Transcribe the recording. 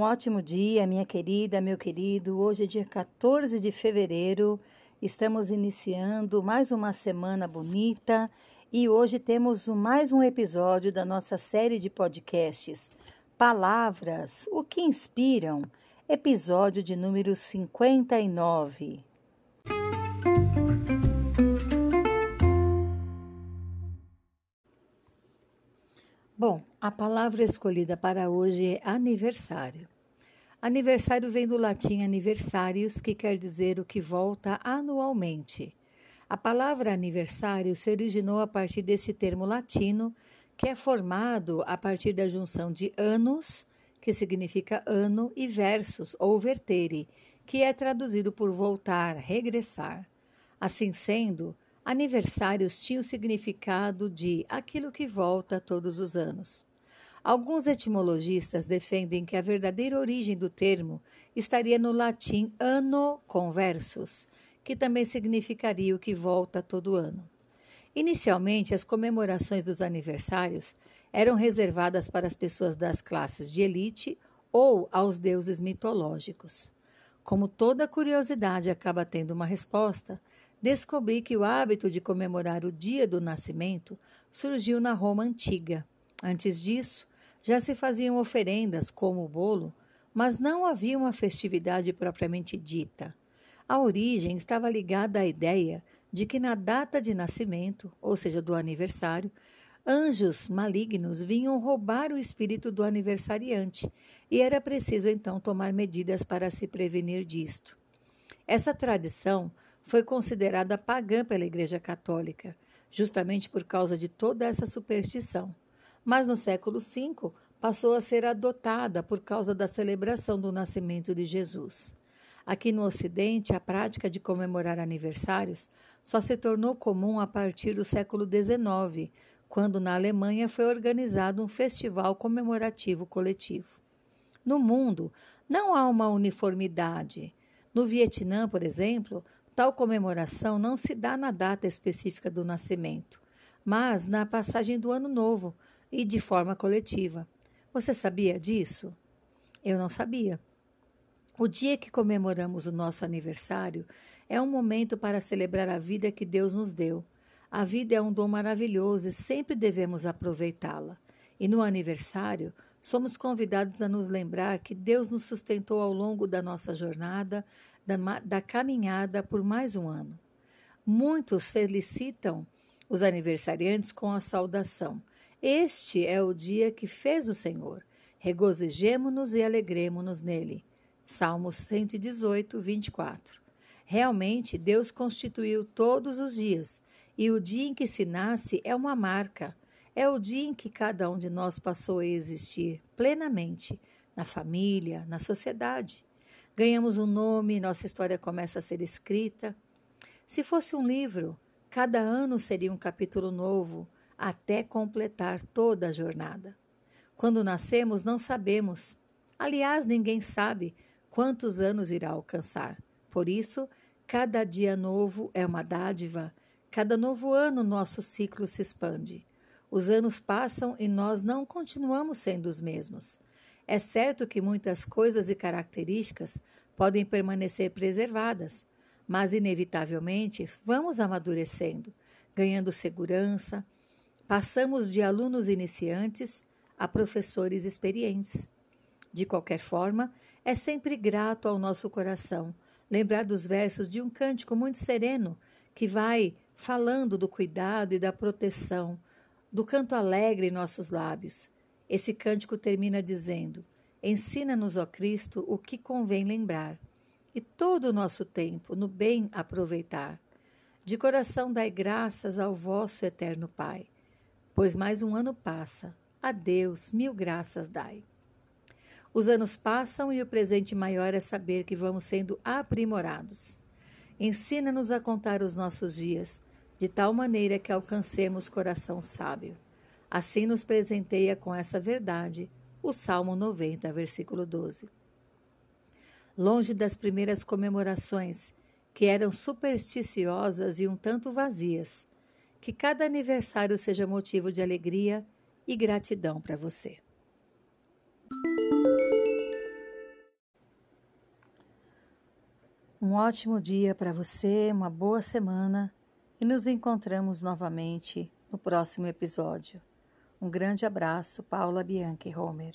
ótimo dia, minha querida, meu querido. Hoje é dia 14 de fevereiro. Estamos iniciando mais uma semana bonita e hoje temos mais um episódio da nossa série de podcasts Palavras, o que inspiram, episódio de número 59. A palavra escolhida para hoje é aniversário. Aniversário vem do latim aniversarius, que quer dizer o que volta anualmente. A palavra aniversário se originou a partir deste termo latino, que é formado a partir da junção de anos, que significa ano, e versus, ou vertere, que é traduzido por voltar, regressar. Assim sendo, Aniversários tinham o significado de aquilo que volta todos os anos. Alguns etimologistas defendem que a verdadeira origem do termo estaria no latim anno conversus, que também significaria o que volta todo ano. Inicialmente, as comemorações dos aniversários eram reservadas para as pessoas das classes de elite ou aos deuses mitológicos. Como toda curiosidade acaba tendo uma resposta, descobri que o hábito de comemorar o dia do nascimento surgiu na Roma antiga. Antes disso, já se faziam oferendas, como o bolo, mas não havia uma festividade propriamente dita. A origem estava ligada à ideia de que na data de nascimento, ou seja, do aniversário, anjos malignos vinham roubar o espírito do aniversariante e era preciso então tomar medidas para se prevenir disto. Essa tradição foi considerada pagã pela Igreja Católica, justamente por causa de toda essa superstição. Mas no século V passou a ser adotada por causa da celebração do nascimento de Jesus. Aqui no Ocidente, a prática de comemorar aniversários só se tornou comum a partir do século XIX, quando na Alemanha foi organizado um festival comemorativo coletivo. No mundo, não há uma uniformidade. No Vietnã, por exemplo, Tal comemoração não se dá na data específica do nascimento, mas na passagem do ano novo e de forma coletiva. Você sabia disso? Eu não sabia. O dia que comemoramos o nosso aniversário é um momento para celebrar a vida que Deus nos deu. A vida é um dom maravilhoso e sempre devemos aproveitá-la. E no aniversário, somos convidados a nos lembrar que Deus nos sustentou ao longo da nossa jornada, da, da caminhada por mais um ano. Muitos felicitam os aniversariantes com a saudação: Este é o dia que fez o Senhor. Regozijemo-nos e alegremo-nos nele. Salmos 118, 24. Realmente, Deus constituiu todos os dias, e o dia em que se nasce é uma marca. É o dia em que cada um de nós passou a existir plenamente, na família, na sociedade ganhamos um nome, nossa história começa a ser escrita. Se fosse um livro, cada ano seria um capítulo novo, até completar toda a jornada. Quando nascemos, não sabemos. Aliás, ninguém sabe quantos anos irá alcançar. Por isso, cada dia novo é uma dádiva. Cada novo ano, nosso ciclo se expande. Os anos passam e nós não continuamos sendo os mesmos. É certo que muitas coisas e características podem permanecer preservadas, mas inevitavelmente vamos amadurecendo, ganhando segurança, passamos de alunos iniciantes a professores experientes. De qualquer forma, é sempre grato ao nosso coração lembrar dos versos de um cântico muito sereno que vai falando do cuidado e da proteção, do canto alegre em nossos lábios. Esse cântico termina dizendo: Ensina-nos, ó Cristo, o que convém lembrar, e todo o nosso tempo no bem aproveitar. De coração dai graças ao vosso eterno Pai, pois mais um ano passa. A Deus mil graças dai. Os anos passam e o presente maior é saber que vamos sendo aprimorados. Ensina-nos a contar os nossos dias, de tal maneira que alcancemos coração sábio. Assim nos presenteia com essa verdade o Salmo 90, versículo 12. Longe das primeiras comemorações, que eram supersticiosas e um tanto vazias, que cada aniversário seja motivo de alegria e gratidão para você. Um ótimo dia para você, uma boa semana e nos encontramos novamente no próximo episódio. Um grande abraço, Paula Bianchi Homer.